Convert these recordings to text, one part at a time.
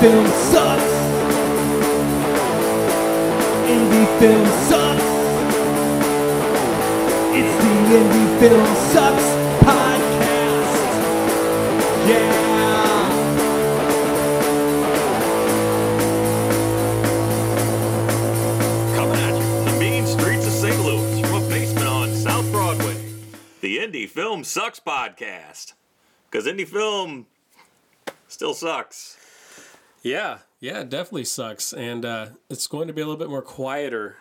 film sucks. Indie film sucks. It's the Indie Film Sucks podcast. Yeah. Coming at you from the mean streets of St. Louis from a basement on South Broadway. The Indie Film Sucks podcast. Because indie film still sucks. Yeah, yeah, it definitely sucks. And uh, it's going to be a little bit more quieter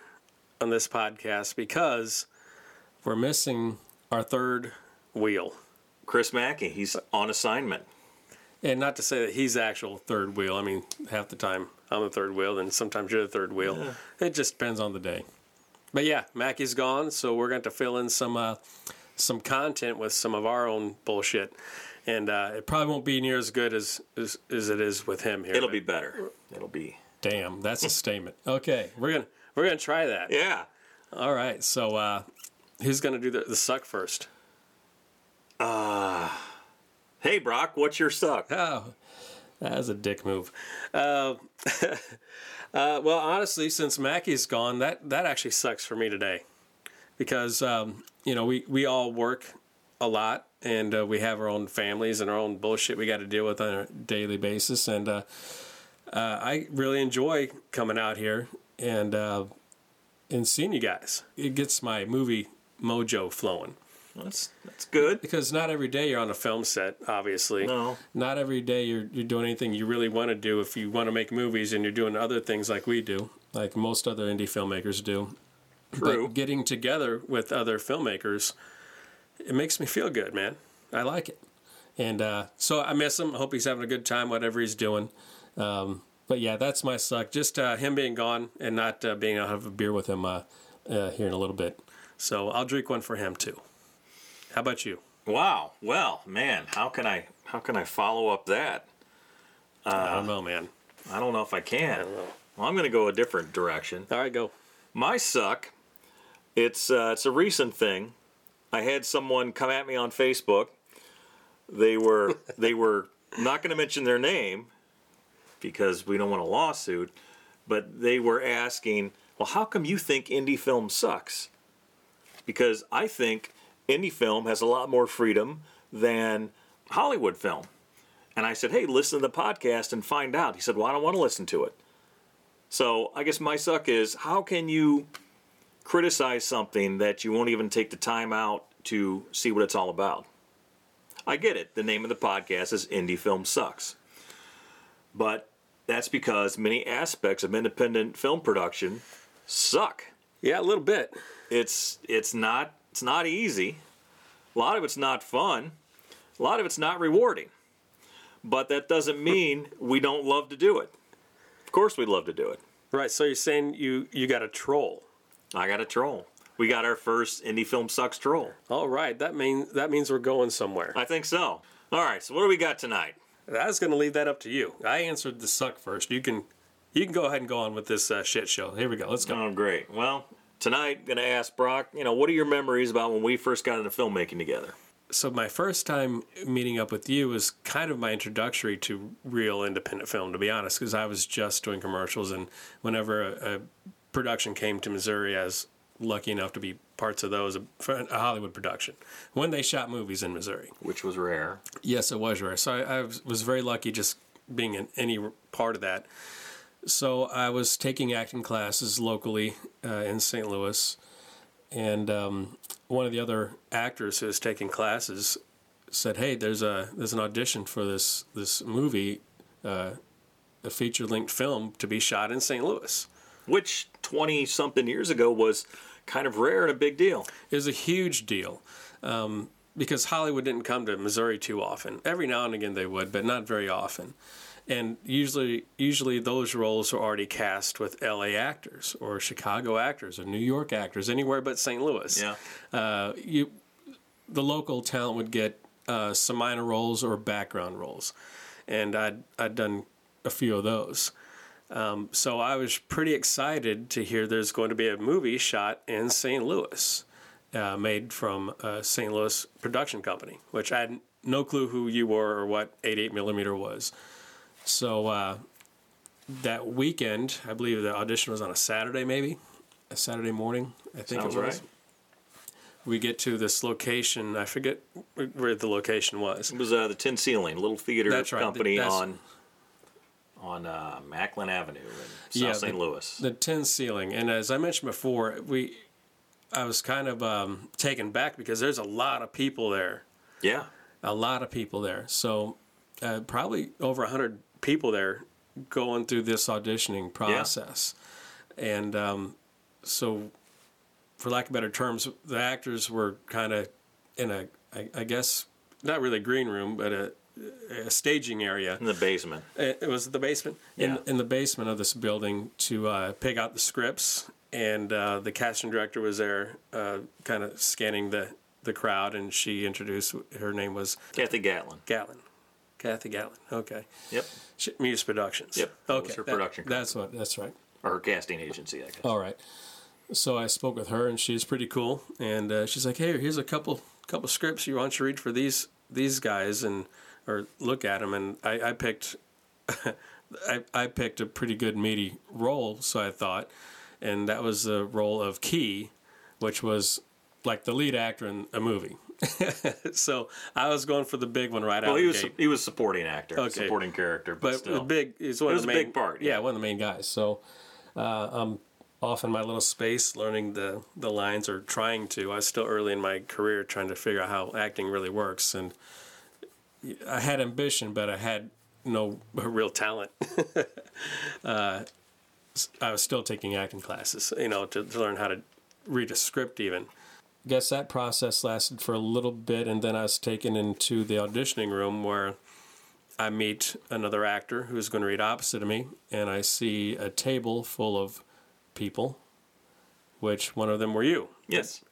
on this podcast because we're missing our third wheel. Chris Mackey, he's on assignment. And not to say that he's the actual third wheel. I mean, half the time I'm the third wheel, and sometimes you're the third wheel. It just depends on the day. But yeah, Mackey's gone, so we're going to fill in some uh, some content with some of our own bullshit. And uh, it probably won't be near as good as, as, as it is with him here. It'll but be better. It'll be. Damn, that's a statement. Okay, we're gonna we're gonna try that. Yeah. All right, so uh, who's gonna do the, the suck first? Hey, Brock, what's your suck? Oh, that's a dick move. Uh, uh, well, honestly, since Mackey's gone, that that actually sucks for me today, because um, you know we we all work a lot and uh, we have our own families and our own bullshit we got to deal with on a daily basis, and uh, uh, I really enjoy coming out here and uh, and seeing you guys. It gets my movie mojo flowing That's, that's good. because not every day you're on a film set, obviously. No. Not every day you're you're doing anything you really want to do if you want to make movies and you're doing other things like we do, like most other indie filmmakers do. True. But getting together with other filmmakers, it makes me feel good, man. I like it. And uh, so I miss him. I hope he's having a good time, whatever he's doing. Um, but yeah, that's my suck. Just uh, him being gone and not uh, being able to have a beer with him uh, uh, here in a little bit. So I'll drink one for him too. How about you? Wow. Well, man, how can I how can I follow up that? I don't know, man. I don't know if I can. know. Well, I'm going to go a different direction. All right, go. My suck. It's uh, it's a recent thing. I had someone come at me on Facebook. They were they were not going to mention their name because we don't want a lawsuit, but they were asking, "Well, how come you think indie film sucks?" Because I think indie film has a lot more freedom than Hollywood film. And I said, "Hey, listen to the podcast and find out." He said, "Well, I don't want to listen to it." So I guess my suck is how can you criticize something that you won't even take the time out to see what it's all about? I get it. The name of the podcast is Indie Film Sucks. But that's because many aspects of independent film production suck. Yeah, a little bit. It's it's not it's not easy. A lot of it's not fun. A lot of it's not rewarding. But that doesn't mean we don't love to do it. Of course we love to do it. Right. So you're saying you you got a troll. I got a troll. We got our first indie film sucks troll. All right. That means that means we're going somewhere. I think so. All right, so what do we got tonight? I was going to leave that up to you. I answered the suck first. You can you can go ahead and go on with this uh, shit show. Here we go. Let's go. Oh, great. Well, tonight, going to ask Brock, you know, what are your memories about when we first got into filmmaking together? So my first time meeting up with you was kind of my introductory to real independent film, to be honest, because I was just doing commercials, and whenever a, a production came to Missouri, as lucky enough to be parts of those, a, a Hollywood production, when they shot movies in Missouri. Which was rare. Yes, it was rare. So I, I was- was very lucky just being in any part of that. So I was taking acting classes locally uh, in St. Louis, and um, one of the other actors who was taking classes said, "Hey, there's a there's an audition for this this movie, uh, a feature length film to be shot in St. Louis." Which 20 something years ago was kind of rare and a big deal. It was a huge deal um, because Hollywood didn't come to Missouri too often. Every now and again they would, but not very often. And usually, usually those roles are already cast with L.A. actors or Chicago actors or New York actors, anywhere but St. Louis. Yeah. Uh, you, the local talent would get uh, some minor roles or background roles, and I'd I'd done a few of those. Um, so I was pretty excited to hear there's going to be a movie shot in St. Louis, uh, made from a St. Louis production company, which I had no clue who you were or what 88 millimeter was. So uh, that weekend, I believe the audition was on a Saturday, maybe a Saturday morning. I think Sounds it was. right. We get to this location. I forget where the location was. It was uh, the Tin Ceiling, little theater right, company that's- on on uh, Macklind Avenue in South Yeah, St. the- Louis. The tin ceiling, and as I mentioned before, we, I was kind of um, taken back because there's a lot of people there, yeah, a lot of people there. So, uh, probably over a hundred people there going through this auditioning process, and um, so, for lack of better terms, the actors were kind of in a, I, I guess, not really a green room, but a, a staging area. in the basement. It it was the basement. Yeah. In, in the basement of this building to uh, pick out the scripts, and uh, the casting director was there, uh, kind of scanning the the crowd, and she introduced her name was Kathy Gatlin. Gatlin, Kathy Gatlin. Okay, Yep, Sh- Muse Productions. Yep, that Okay, was her that- production company. That's what. That's right. or her casting agency, I guess. All right. So I spoke with her, and she's pretty cool. And uh, she's like, "Hey, here's a couple couple scripts you want you to read for these these guys, and or look at them." And I, I picked I, I picked a pretty good meaty role, so I thought, and that was the role of Key, which was like the lead actor in a movie. so I was going for the big one right Well, out Well, he was he was supporting actor, Okay. supporting character, but, But still. big is one It of was the a main big part, Yeah. yeah. one of the main guys. So uh, I'm off in my little space learning the the lines or trying to. I was still early in my career trying to figure out how acting really works, and I had ambition, but I had no real talent. uh, I was still taking acting classes, you know, to, to learn how to read a script even. Guess that process lasted for a little bit, and then I was taken into the auditioning room where I meet another actor who's going to read opposite of me, and I see a table full of people, which one of them were you. yes,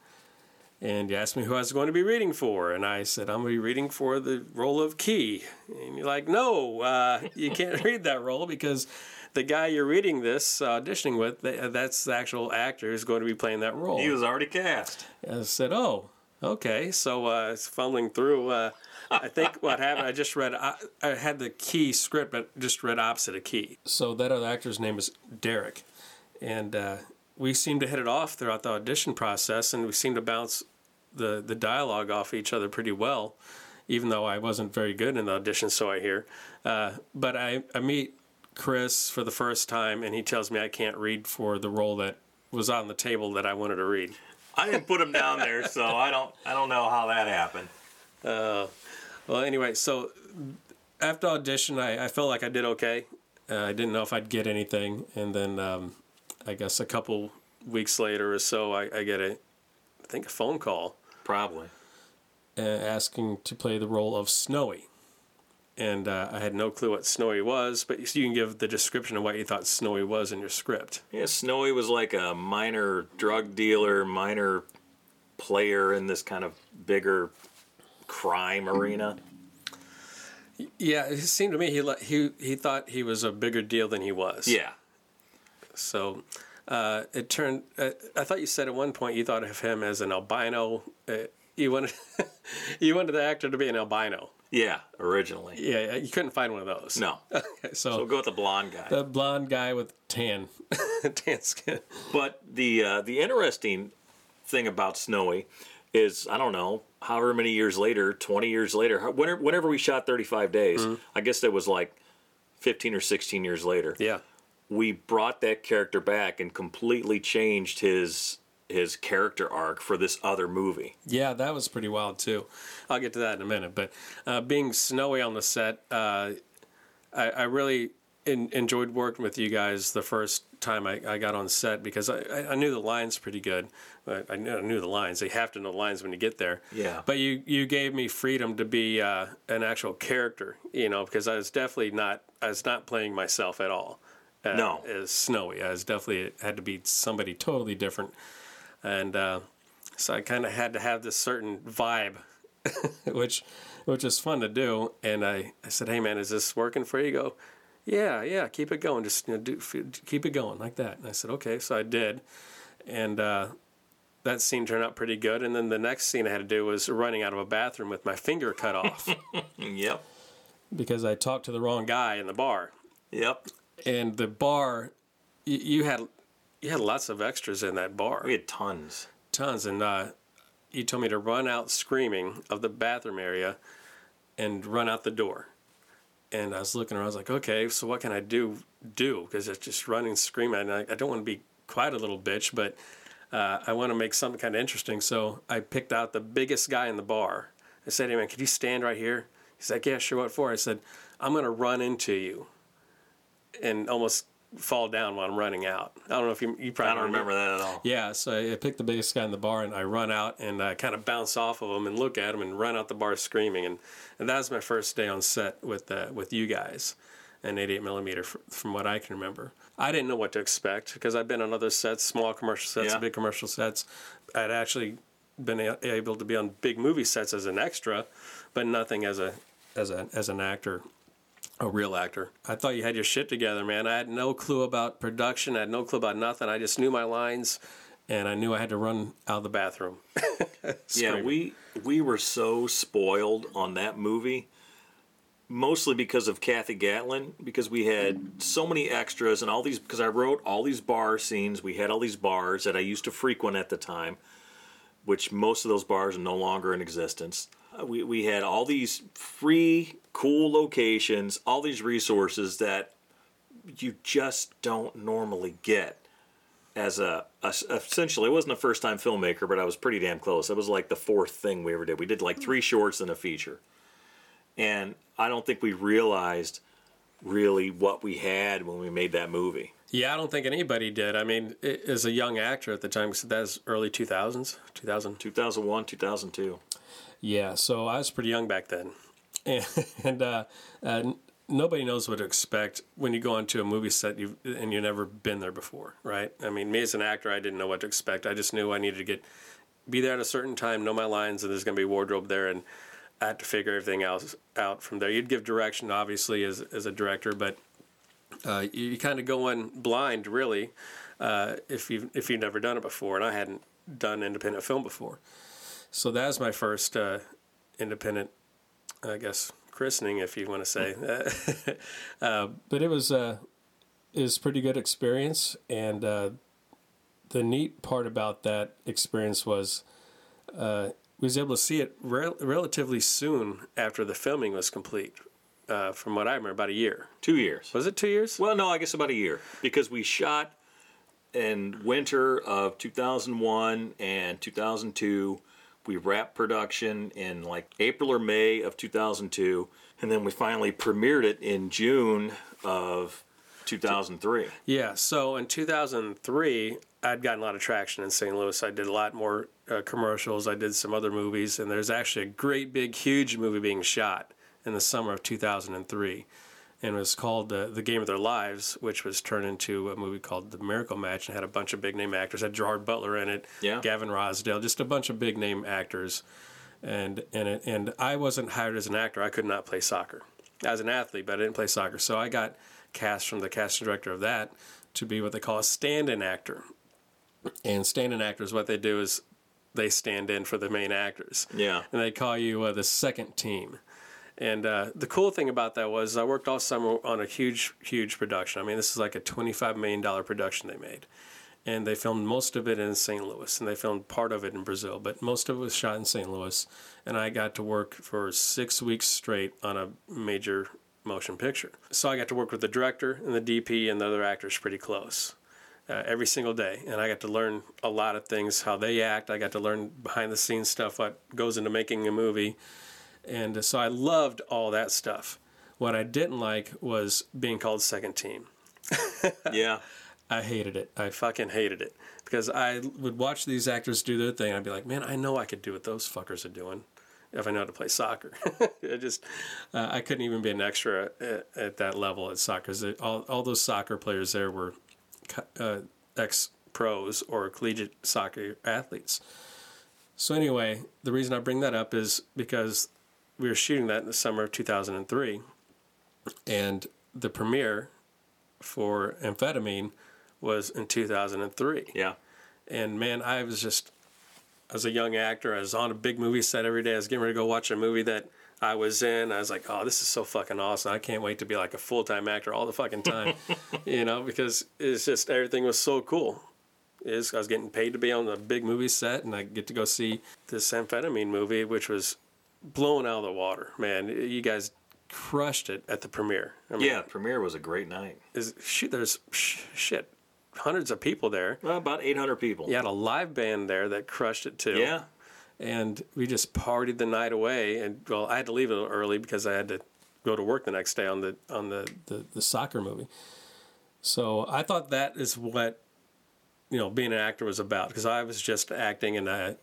And you asked me who I was going to be reading for, and I said, I'm going to be reading for the role of Key. And you're like, no, uh, you can't read that role because the guy you're reading this auditioning with, that's the actual actor who's going to be playing that role. he was already cast. And I said, "Oh, okay." So uh, it's fumbling through. Uh, I think what happened. I just read. I, I had the key script, but just read opposite of key. So that other actor's name is Derek, and uh, we seemed to hit it off throughout the audition process, and we seemed to bounce the the dialogue off each other pretty well. Even though I wasn't very good in the audition, so I hear. Uh, but I, I meet Chris for the first time, and he tells me I can't read for the role that was on the table that I wanted to read. I didn't put him down there, so I don't I don't know how that happened. Well, anyway, so after audition, I, I felt like I did okay. Uh, I didn't know if I'd get anything, and then um, I guess a couple weeks later or so, I, I get a, I think a phone call Probably. uh, asking to play the role of Snowy, and uh, I had no clue what Snowy was, but you can give the description of what you thought Snowy was in your script. Yeah, Snowy was like a minor drug dealer, minor player in this kind of bigger crime arena. Yeah, it seemed to me he he he thought he was a bigger deal than he was. Yeah. So uh, it turned. Uh, I thought you said at one point you thought of him as an albino. Uh, you wanted you wanted the actor to be an albino. Yeah, originally. Yeah, you couldn't find one of those. No. Okay, So so we'll go with the blonde guy. the blonde guy with tan tan skin. But the uh, the interesting thing about Snowy is I don't know however many years later, twenty years later, whenever, whenever we shot thirty five days, I guess that was like fifteen or sixteen years later. Yeah. We brought that character back and completely changed his his character arc for this other movie. Yeah, that was pretty wild too. I'll get to that in a minute. But uh, being snowy on the set, uh, I, I really in, enjoyed working with you guys the first time I, I got on set because I, I- knew the lines pretty good. I, knew, I knew the lines. They have to know the lines when you get there. Yeah. But you, you gave me freedom to be uh, an actual character, you know, because I was definitely not I was not playing myself at all. Uh, No. as Snowy. I was definitely it had to be somebody totally different and uh, so I kind of had to have this certain vibe, which which is fun to do. And I, I said, "Hey man, is this working for you?" He Go, yeah, yeah, keep it going. Just you know, do, keep it going like that. And I said, "Okay." So I did, and uh, that scene turned out pretty good. And then the next scene I had to do was running out of a bathroom with my finger cut off Yep. because I talked to the wrong guy in the bar. Yep. And the bar, you, you had you had lots of extras in that bar, We had tons. tons, and uh, you told me to run out screaming of the bathroom area, and run out the door. And I was looking around. I was like, okay, so what can I do? Do because it's just running, screaming. And I, I don't want to be quite a little bitch, but uh, I want to make something kind of interesting. So I picked out the biggest guy in the bar. I said, hey man, could you stand right here? He's like, yeah, sure. What for? I said, I'm going to run into you, and almost fall down while I'm running out. I don't know if you you probably I don't remember that at all. yeah, so I picked the biggest guy in the bar and I run out and I kind of bounce off of him and look at him and run out the bar screaming and, and that was my first day on set with uh, with you guys, an 88 millimeter from what I can remember. I didn't know what to expect because I've been on other sets, small commercial sets, Yeah. big commercial sets. I'd actually been a- able to be on big movie sets as an extra, but nothing as a as a as an actor a real actor. I thought you had your shit together, man. I had no clue about production. I had no clue about nothing. I just knew my lines, and I knew I had to run out of the bathroom. Yeah, we we were so spoiled on that movie, mostly because of Kathy Gatlin, because we had so many extras and all these. Because I wrote all these bar scenes, we had all these bars that I used to frequent at the time, which most of those bars are no longer in existence. Uh, We we had all these free, cool locations, all these resources that you just don't normally get as a, a essentially, I wasn't a first time filmmaker, but I was pretty damn close. It was like the fourth thing we ever did. We did like three shorts and a feature, and I don't think we realized really what we had when we made that movie. Yeah, I don't think anybody did. I mean, i- as a young actor at the time, 'cause that was early 2000s, 2000. 2001, 2002. Yeah, so I was pretty young back then, and, and uh, uh, nobody knows what to expect when you go onto a movie set you and you've never been there before, right? I mean, me as an actor, I didn't know what to expect. I just knew I needed to get be there at a certain time, know my lines, and there's going to be wardrobe there, and I had to figure everything else out from there. You'd give direction, obviously, as as a director, but uh, you, kind of go in blind, really, uh, if you if you've never done it before, and I hadn't done independent film before. So that was my first uh, independent, I guess, christening, if you want to say. uh, but it was uh, was pretty good experience, and uh, the neat part about that experience was uh, we was able to see it rel- relatively soon after the filming was complete. Uh, from what I remember, about a year. Two years. Was it two years? Well, no, I guess about a year because we shot in winter of 2001 and 2002. We wrapped production in like April or May of 2002, and then we finally premiered it in June of 2003. Yeah, so in 2003, I'd gotten a lot of traction in St. Louis. I did a lot more uh, commercials. I did some other movies, and there's actually a great, big, huge movie being shot in the summer of 2003. And it was called uh, The Game of Their Lives, which was turned into a movie called The Miracle Match and had a bunch of big name actors. had Gerard Butler in it, Yeah. Gavin Rossdale, just a bunch of big name actors. And and it, and I wasn't hired as an actor. I could not play soccer. I was an athlete, but I didn't play soccer. So I got cast from the casting director of that to be what they call a stand-in actor. And stand-in actors, what they do is they stand in for the main actors. Yeah. And they call you uh, the second team. And uh, the cool thing about that was I worked all summer on a huge, huge production. I mean, this is like a $25 million production they made. And they filmed most of it in St. Louis, and they filmed part of it in Brazil, but most of it was shot in St. Louis. And I got to work for six weeks straight on a major motion picture. So I got to work with the director and the DP and the other actors pretty close uh, every single day, and I got to learn a lot of things, how they act. I got to learn behind the scenes stuff, what goes into making a movie, and so I loved all that stuff. What I didn't like was being called second team. Yeah. I hated it. I fucking hated it because I would watch these actors do their thing. And I'd be like, man, I know I could do what those fuckers are doing if I know how to play soccer. I just, uh, I couldn't even be an extra at, at that level at soccer. All, all those soccer players there were uh, ex pros or collegiate soccer athletes. So anyway, the reason I bring that up is because we were shooting that in the summer of 2003, and the premiere for Amphetamine was in 2003. Yeah. And man, I was just, as a young actor, I was on a big movie set every day. I was getting ready to go watch a movie that I was in. I was like, oh, this is so fucking awesome. I can't wait to be like a full time actor all the fucking time, you know, because it's just everything was so cool. Is I was getting paid to be on the big movie set, and I get to go see this amphetamine movie, which was blown out of the water. Man, you guys crushed it at the premiere. I mean, Yeah, premiere was a great night. is shoot, there's sh- shit, hundreds of people there. Well, about 800 people. You had a live band there that crushed it too. Yeah. and we just partied the night away. And well, I had to leave a little early because I had to go to work the next day on the on the the, the soccer movie. So I thought that is what you know being an actor was about because I was just acting and I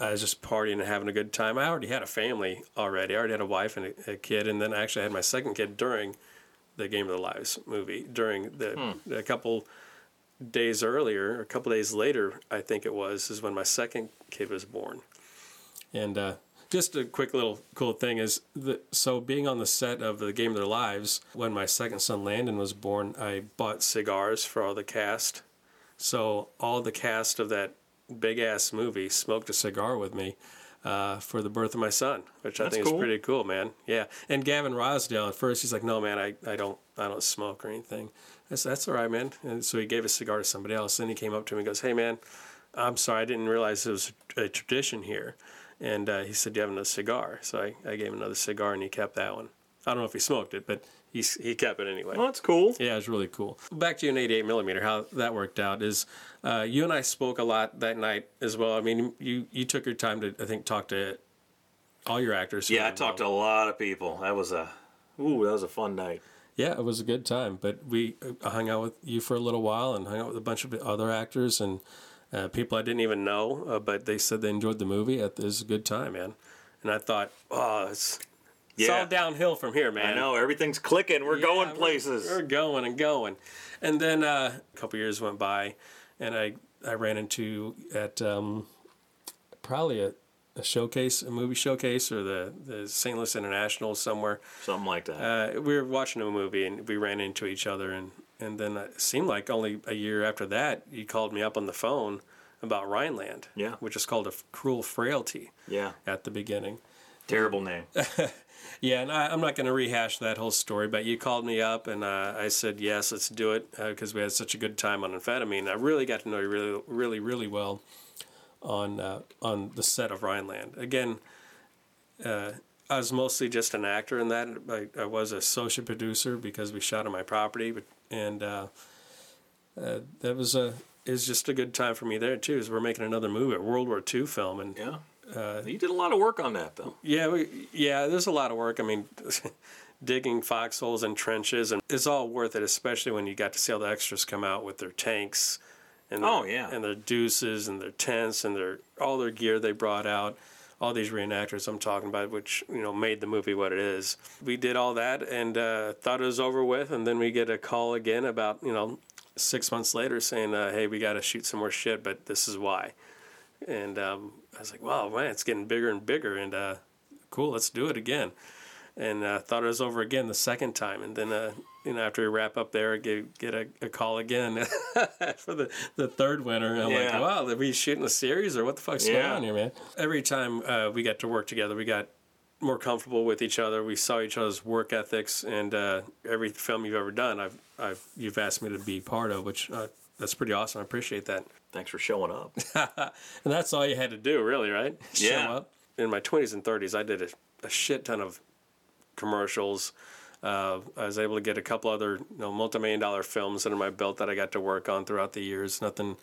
I was just partying and having a good time. I already had a family already. I already had a wife and a, a kid, and then I actually had my second kid during the Game of the Lives movie. During the a couple days earlier, a couple days later, I think it was, is when my second kid was born. And uh, just a quick little cool thing is that so being on the set of the Game of Their Lives, when my second son Landon was born, I bought cigars for all the cast. So all the cast of that big ass movie smoked a cigar with me uh, for the birth of my son, which I think cool. is pretty cool, man. Yeah. And Gavin Rossdale at first he's like, "No, man, I, I don't I don't smoke or anything." I said, "That's all right, man." And so he gave a cigar to somebody else. Then he came up to me and goes, "Hey, man, I'm sorry, I didn't realize it was a tradition here." And uh, he said, "Do you have another cigar?" So I, I gave him another cigar, and he kept that one. I don't know if he smoked it, but he he kept it anyway. Well, that's cool. Yeah, it was really cool. Back to you an 88 millimeter, how that worked out is uh, you and I spoke a lot that night as well. I mean, you you took your time to I think talk to all your actors. Yeah, I were talked to a lot of people. That was a, ooh, that was a fun night. Yeah, it was a good time. But we uh, hung out with you for a little while and hung out with a bunch of other actors and uh, people I didn't even know, uh, but they said they enjoyed the movie. It was a good time, man. And I thought, oh, it's, it's Yeah. all downhill from here, man. I know everything's clicking. We're Yeah, going we're- places. We're, going and going. And then uh, a couple years went by, and I I ran into at um, probably a, a showcase, a movie showcase, or the the St. Louis International somewhere. Something like that. Uh, we were watching a movie and we ran into each other, and and then it seemed like only a year after that you called me up on the phone about Rhineland, Yeah. which is called a cruel frailty yeah. at the beginning. Terrible name. Yeah, and I, I'm not going to rehash that whole story, but you called me up and uh, I said, yes, let's do it because we had such a good time on amphetamine. I really got to know you really, really, really well on uh, on the set of Rhineland. Again, uh, I was mostly just an actor in that. I, I was a social producer because we shot on my property, but and uh, uh, that was a is just a good time for me there too. Is we're making another movie, a World War II film, and Yeah. Uh, you did a lot of work on that, though. yeah, we, yeah. There's a lot of work. I mean, digging foxholes and trenches, and it's all worth it, especially when you got to see all the extras come out with their tanks, and Oh, yeah. and their deuces and their tents and their all their gear they brought out. All these reenactors I'm talking about, which you know made the movie what it is. We did all that and uh, thought it was over with, and then we get a call again about you know six months later saying, uh, "Hey, we got to shoot some more shit, but this is why." And um, I was like, wow, man, it's getting bigger and bigger. And uh, cool, let's do it again. And uh, thought it was over again the second time. And then, uh, you know, after we wrap up there, I get, get a, a call again for the, the third winter. And I'm Yeah. like, wow, are we shooting a series or what the fuck's Yeah. going on here, man? Every time uh, we got to work together, we got more comfortable with each other. We saw each other's work ethics, and uh, every film you've ever done, I've, I've you've asked me to be part of, which uh, that's pretty awesome. I appreciate that. Thanks for showing up. And that's all you had to do, really, right? Yeah. Show up. In my 20s and 30s, I did a, a shit ton of commercials. Uh, I was able to get a couple other you know, multi-million dollar films under my belt that I got to work on throughout the years. Nothing,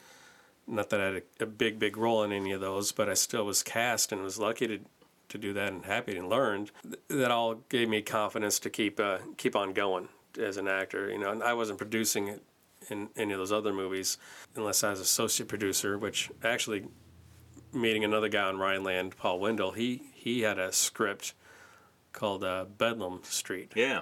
not that I had a, a big, big role in any of those, but I still was cast and was lucky to to do that and happy and learned. That all gave me confidence to keep uh, keep on going as an actor. You know, and I wasn't producing it in any of those other movies unless I was associate producer, which actually meeting another guy on Rhineland, Paul Wendell, he he had a script called uh, Bedlam Street, Yeah.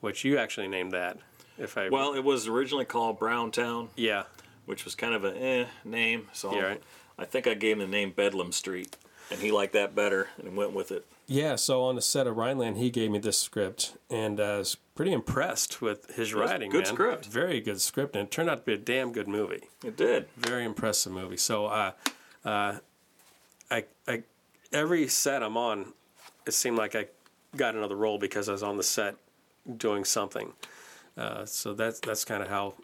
which you actually named that. If I Well, it was originally called Browntown, yeah which was kind of a eh name. So Yeah, right. I think I gave him the name Bedlam Street, and he liked that better and went with it. yeah. So on the set of Rhineland, he gave me this script, and uh, pretty impressed with his writing. good man. script. very good script, and it turned out to be a damn good movie. It did. very impressive movie. So, uh, uh, I, I, every set I'm on, it seemed like I got another role because I was on the set doing something. Uh, so that's that's kind of how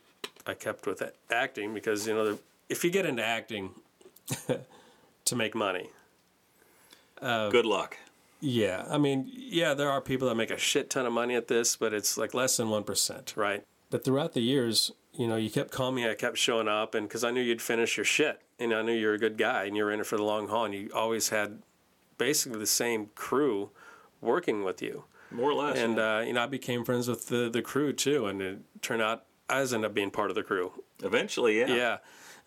I kept with it. acting because you know the, if you get into acting to make money, Good luck. Yeah, I mean, yeah, there are people that make a shit ton of money at this, but it's like less than 1%, right? But throughout the years, you know, you kept calling me, I kept showing up, and because I knew you'd finish your shit, and I knew you were a good guy, and you were in it for the long haul, and you always had basically the same crew working with you. More or less. And, yeah. uh, you know, I became friends with the, the crew too, and it turned out I was ended up being part of the crew. Eventually, yeah. Yeah,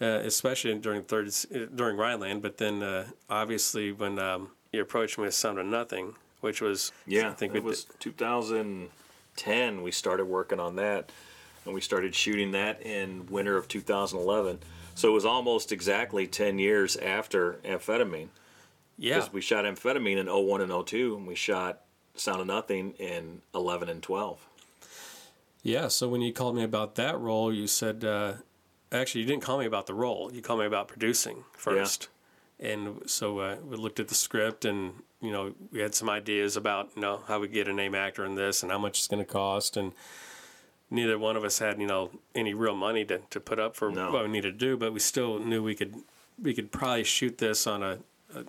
uh, especially during third during Rhineland. But then uh, obviously when um, you approached me with Sound of Nothing, which was Yeah, I think it was 2010. We started working on that, and we started shooting that in winter of 2011. So it was almost exactly 10 years after Amphetamine. yeah Because we shot Amphetamine in 01 and 02, and we shot Sound of Nothing in 11 and 12. yeah. So when you called me about that role, you said uh, actually you didn't call me about the role. You called me about producing first. And so uh, we looked at the script, and you know we had some ideas about you know how we get a name actor in this, and how much it's going to cost, and neither one of us had you know any real money to, to put up for No. what we needed to do, but we still knew we could we could probably shoot this on a, a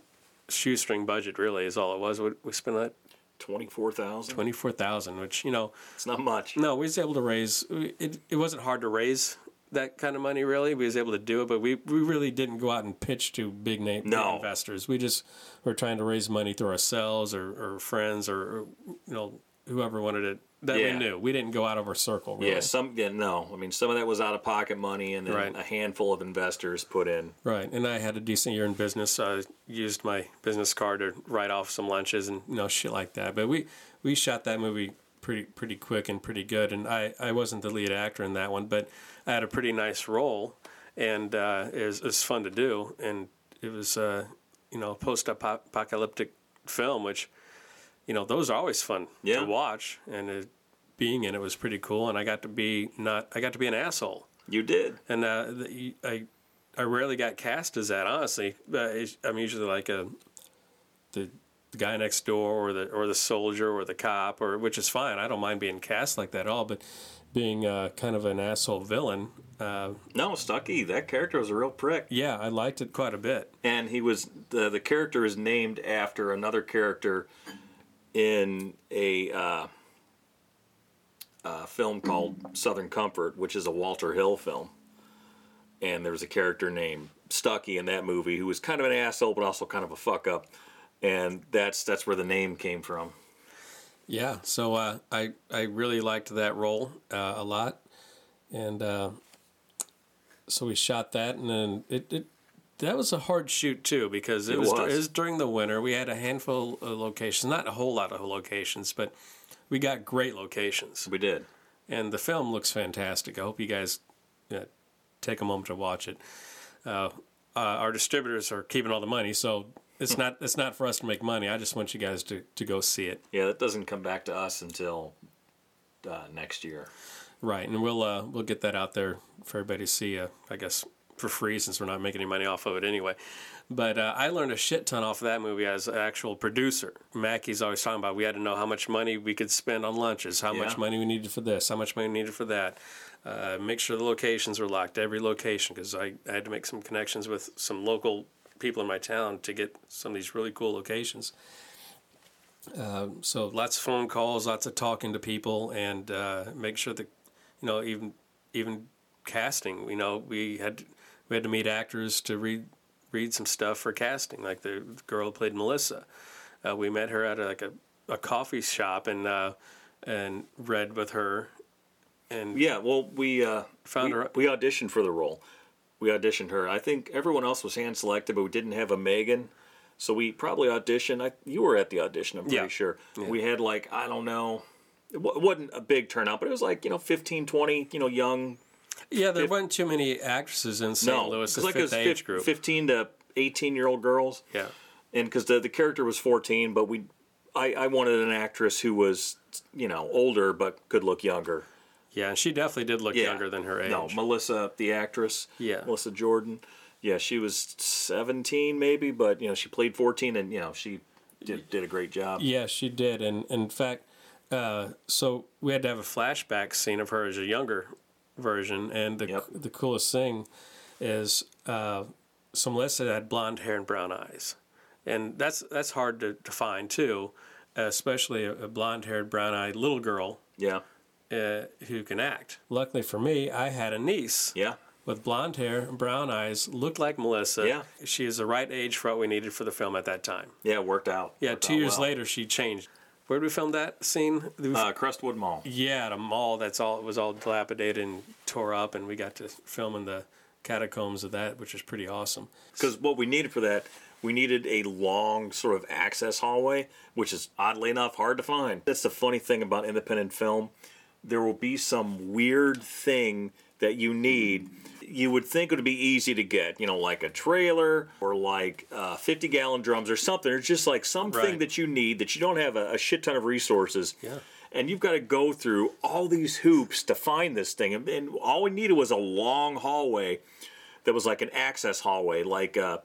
shoestring budget. Really, is all it was. We, we spent that 24,000? twenty four thousand, which you know It's not much. no, we was able to raise. It, it wasn't hard to raise that kind of money. Really, we was able to do it, but we, we really didn't go out and pitch to big name No. investors. We just were trying to raise money through ourselves or, or friends or, or you know whoever wanted it that Yeah. we knew. We didn't go out of our circle. Really. Yeah, some yeah, no. I mean, some of that was out of pocket money, and then Right. a handful of investors put in. Right, and I had a decent year in business. I used my business card to write off some lunches and you know shit like that. But we we shot that movie pretty pretty quick and pretty good. And I I wasn't the lead actor in that one, but I had a pretty nice role, and uh, it, was, it was fun to do. And it was uh, you know post apocalyptic film, which you know those are always fun Yeah. to watch. And it, being in it was pretty cool. And I got to be not I got to be an asshole You did. and uh, the, I I rarely got cast as that. Honestly, I'm usually like a the, the guy next door, or the or the soldier, or the cop, or which is fine. I don't mind being cast like that at all. But being uh, kind of an asshole villain, uh, No, Stucky, that character was a real prick. yeah, I liked it quite a bit. and he was the the character is named after another character in a uh, uh, film called Southern Comfort, which is a Walter Hill film. And there was a character named Stucky in that movie who was kind of an asshole, but also kind of a fuck up. And that's that's where the name came from. Yeah, so uh, I I really liked that role uh, a lot, and uh, so we shot that, and then it, it that was a hard shoot too because it, It was, was. it was during the winter. We had a handful of locations, not a whole lot of locations, but we got great locations, We did. and the film looks fantastic. I hope you guys uh, take a moment to watch it. Uh, uh, our distributors are keeping all the money, so. It's not. It's not for us to make money. I just want you guys to, to go see it. Yeah, that doesn't come back to us until uh, next year. Right, and we'll uh, we'll get that out there for everybody to see. Uh, I guess for free since we're not making any money off of it anyway. But uh, I learned a shit ton off of that movie as an actual producer. Mackey's always talking about we had to know how much money we could spend on lunches, how much money we needed for this, how much money we needed for that. Uh, make sure the locations were locked, every location, because I, I had to make some connections with some local people in my town to get some of these really cool locations. Uh, so lots of phone calls, lots of talking to people, and uh, make sure that you know even even casting. You know we had we had to meet actors to read read some stuff for casting, like the girl who played Melissa. Uh, we met her at a, like a, a coffee shop and uh, and read with her. And Yeah, well, we uh, Found we, her- we auditioned for the role. We auditioned her. I think everyone else was hand selected, but we didn't have a Megan. So we probably auditioned. I, you were at the audition, I'm pretty Yeah. sure. We had like I don't know. It it wasn't a big turnout, but it was like you know 15, 20, you know, young. yeah, there Fif- weren't too many actresses in St. No, Louis. it's The like it was age group. fifteen to eighteen year old girls. Yeah, and because the the character was fourteen, but we, I I wanted an actress who was you know older but could look younger. Yeah, and she definitely did look Yeah. younger than her age. No, Melissa, the actress. Yeah. Melissa Jordan. Yeah, she was 17 maybe, but you know she played 14, and you know she did, did a great job. Yeah, she did, and in fact, uh, so we had to have a flashback scene of her as a younger version, and the Yep. the coolest thing is uh, so Melissa had blonde hair and brown eyes, and that's that's hard to, to find too, especially a, a blonde haired, brown eyed little girl Yeah, uh, who can act. Luckily for me, I had a niece yeah, with blonde hair brown eyes, looked like Melissa. Yeah. she is the right age for what we needed for the film at that time. yeah. It worked out. Yeah, Worked two out years well. later, she changed. Where did we film that scene? Uh, Crestwood Mall. Yeah, at a mall that's all it was all dilapidated and tore up, and we got to film in the catacombs of that, which was pretty awesome. Because what we needed for that, we needed a long sort of access hallway, which is oddly enough hard to find. That's the funny thing about independent film. There will be some weird thing that you need. You would think it would be easy to get, you know, like a trailer or like uh, 50 gallon drums or something. It's just like something Right. that you need that you don't have a, a shit ton of resources. Yeah. And you've got to go through all these hoops to find this thing. And, and all we needed was a long hallway that was like an access hallway, like uh,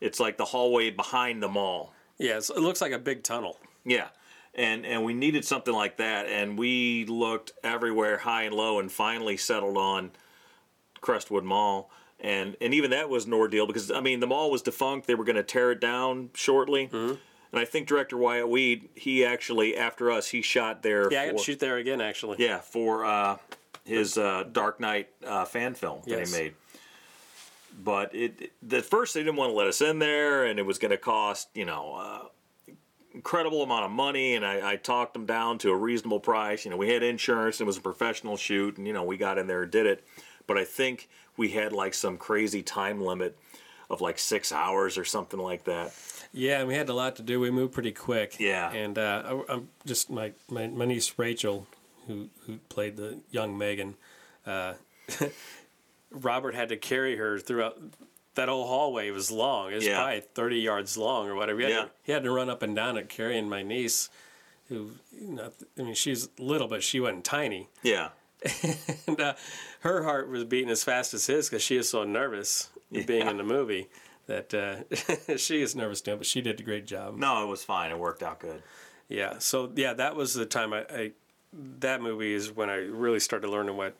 it's like the hallway behind the mall. Yeah, it's, it looks like a big tunnel. Yeah, and and we needed something like that, and we looked everywhere, high and low, and finally settled on Crestwood Mall. And and even that was an ordeal because I mean the mall was defunct; they were going to tear it down shortly. Mm-hmm. And I think director Wyatt Weed, he actually after us, he shot there. Yeah, I got to shoot there again, actually. Yeah, for uh, his uh, Dark Knight uh, fan film Yes. that he made. But it, at first they didn't want to let us in there, and it was going to cost you know uh, incredible amount of money. And I, I talked them down to a reasonable price. You know, we had insurance, and it was a professional shoot, and you know we got in there and did it. But I think we had like some crazy time limit of like six hours or something like that. Yeah, and we had a lot to do. We moved pretty quick. Yeah. And uh, I, I'm just my, my my niece Rachel, who who played the young Megan. Uh, Robert had to carry her throughout that whole hallway. was long. It was Yeah. probably 30 yards long or whatever. He had, Yeah. to, he had to run up and down it carrying my niece, who, you know, I mean, she's little, but she wasn't tiny. Yeah, And uh, her heart was beating as fast as his because she is so nervous being in the movie that uh, she is nervous too. But she did a great job. no, it was fine. It worked out good. Yeah. So yeah, that was the time I, I that movie is when I really started learning what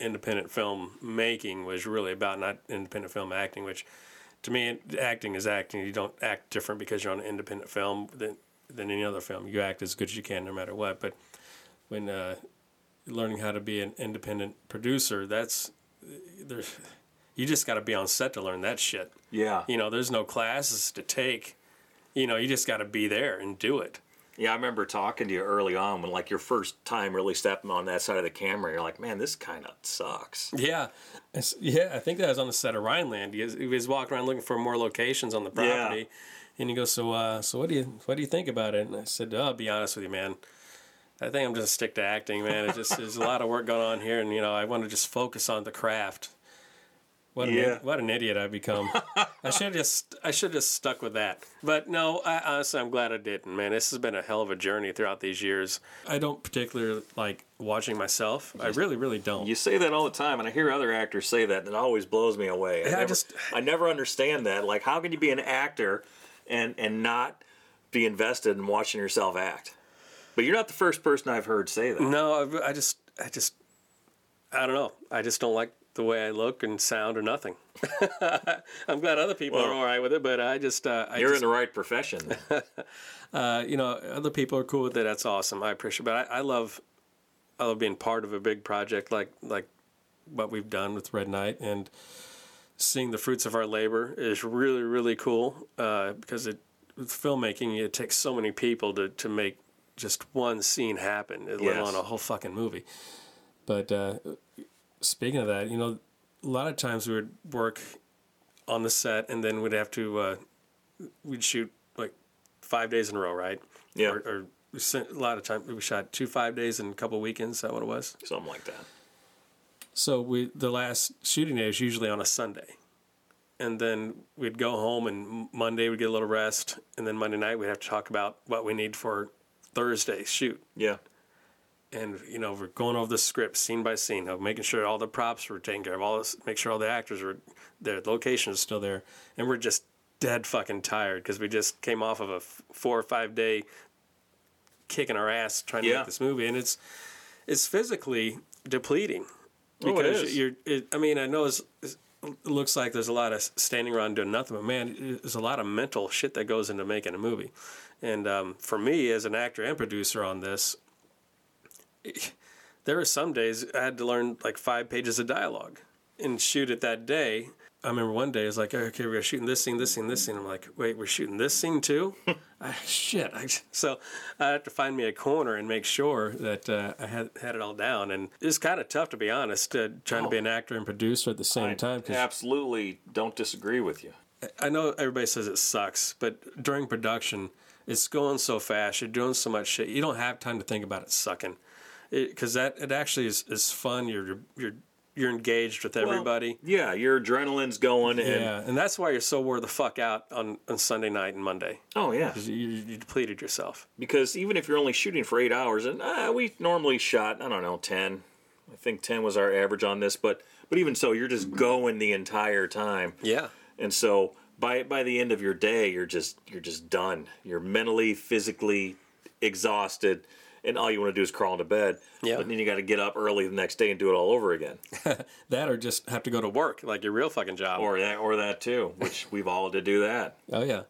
independent film making was really about, not independent film acting, which to me acting is acting. You don't act different because you're on an independent film than than any other film. You act as good as you can no matter what. But when uh, learning how to be an independent producer, that's there's you just got to be on set to learn that shit. Yeah, You know, there's no classes to take. You know, you just got to be there and do it. Yeah, I remember talking to you early on when, like, your first time really stepping on that side of the camera. You're like, man, this kind of sucks. Yeah, yeah. I think that was on the set of Rhineland. He was, he was walking around looking for more locations on the Yeah. property, and he goes, "So, uh, so what do you what do you think about it?" And I said, oh, "I'll be honest with you, man. I think I'm just stick to acting, man. It just there's a lot of work going on here, and you know, I want to just focus on the craft." What an, Yeah. what an idiot I've become. I should just I should just stuck with that. But no, I, honestly, I'm glad I didn't. Man, this has been a hell of a journey throughout these years. I don't particularly like watching myself. I really, really don't. You say that all the time, and I hear other actors say that, and it always blows me away. I never, just- I never understand that. Like, how can you be an actor and and not be invested in watching yourself act? But you're not the first person I've heard say that. No, I, I just, I just, I don't know. I just don't like the way I look and sound or nothing. I'm glad other people are all right with it, but I just, uh, I You're just, in the right profession. uh, you know, other people are cool with it. That's awesome. I appreciate. it. But I, I love, I love being part of a big project like like what we've done with Red Knight and seeing the fruits of our labor is really really cool uh, because it with filmmaking it takes so many people to to make just one scene happen, let Yes. alone a whole fucking movie. But uh, speaking of that, you know, a lot of times we would work on the set and then we'd have to uh, we'd shoot like five days in a row, right? Yeah. Or, or we a lot of time we shot two five days and a couple weekends. Is that what it was? Something like that. So we the last shooting day is usually on a Sunday, and then we'd go home and Monday we'd get a little rest, and then Monday night we'd have to talk about what we need for Thursday's shoot. Yeah. And you know we're going over the script scene by scene, know, making sure all the props were taken care of, all this, make sure all the actors were their location is still there, and we're just dead fucking tired because we just came off of a f- four or five day kicking our ass trying to Yeah. make this movie, and it's it's physically depleting Oh, it because is. you're. It, I mean, I know it's, it's- it looks like there's a lot of standing around doing nothing, but man, there's a lot of mental shit that goes into making a movie. And um, for me, as an actor and producer on this, there were some days I had to learn like five pages of dialogue and shoot it that day. I remember one day I was like, okay, we're shooting this scene, this scene, this scene. I'm like, wait, we're shooting this scene too? I, shit! I, so I had to find me a corner and make sure that uh, I had had it all down. And it's kind of tough to be honest, uh, trying to be an actor and producer at the same I time. 'cause absolutely don't disagree with you. I know everybody says it sucks, but during production, it's going so fast. You're doing so much shit. You don't have time to think about it sucking, because that it actually is, is fun. You're you're you're engaged with everybody. Well, yeah, your adrenaline's going, and yeah, and that's why you're so wore the fuck out on, on Sunday night and Monday. oh yeah, You, you depleted yourself. because even if you're only shooting for eight hours, and uh, we normally shot, I don't know, ten. I think ten was our average on this, but but even so, you're just going the entire time. Yeah. And so by by the end of your day, you're just you're just done. You're mentally, physically exhausted, and all you want to do is crawl into bed. Yeah. But then you got to get up early the next day and do it all over again, That or just have to go to work like your real fucking job. or that or that too, which we've all had to do that. Oh yeah,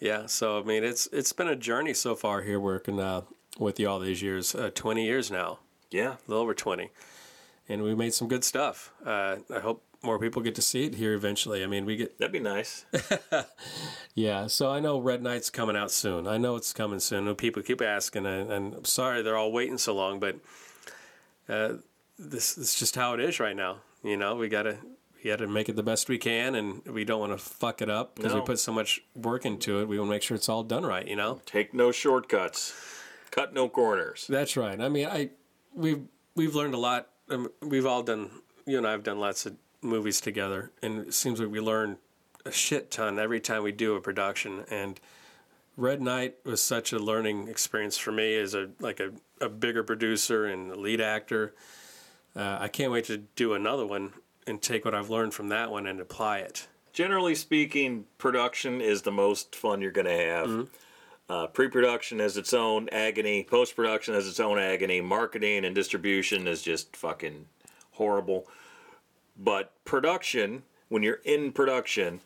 yeah. So I mean, it's it's been a journey so far here working uh, with you all these years. Uh, Twenty years now, Yeah. a little over twenty, and we made some good stuff. Uh, I hope more people get to see it here eventually. I mean, we get That'd be nice. yeah. So I know Red Knight's coming out soon. I know it's coming soon. People keep asking, and, and I'm sorry they're all waiting so long, but uh, this this is just how it is right now. You know, we gotta we gotta make it the best we can, and we don't want to fuck it up because we put so much work into it. We want to make sure it's all done right. You know. Take no shortcuts. Cut no corners. That's right. I mean, I we've we've learned a lot. Um, we've all done. You and I have done lots of movies together, and it seems like we learn a shit ton every time we do a production. And Red Knight was such a learning experience for me as a like a, a bigger producer and a lead actor. Uh, I can't wait to do another one and take what I've learned from that one and apply it. Generally speaking, production is the most fun you're going to have. Uh, pre-production has its own agony. Post-production has its own agony. Marketing and distribution is just fucking horrible. But production, when you're in production,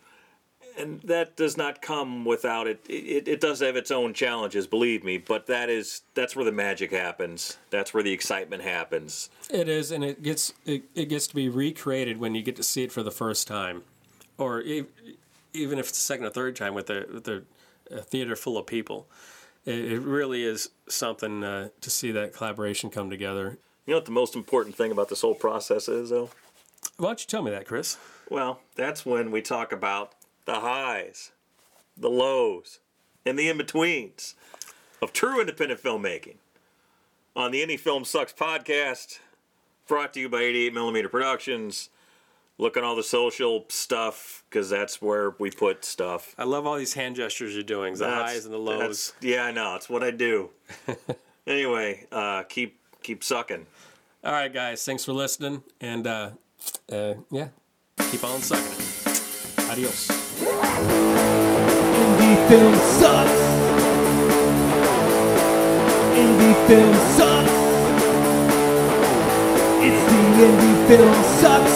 and that does not come without it. It, it does have its own challenges, believe me. But that is that's where the magic happens. That's where the excitement happens. It is, and it gets it, it gets to be recreated when you get to see it for the first time, or even if it's the second or third time with a with a theater full of people. It, it really is something uh, to see that collaboration come together. You know what the most important thing about this whole process is, though? Why don't you tell me that, Chris? Well, that's when we talk about the highs, the lows, and the in betweens of true independent filmmaking. On the Indie Film Sucks podcast, brought to you by 88mm Productions. Look on all the social stuff because that's where we put stuff. I love all these hand gestures you're doing, the That's- highs and the lows. Yeah, I know. It's what I do. anyway, uh, keep keep sucking. All right, guys, thanks for listening, and uh, uh, yeah, keep on sucking. Adios. Indie film sucks. Indie film sucks. It's the Indie Film Sucks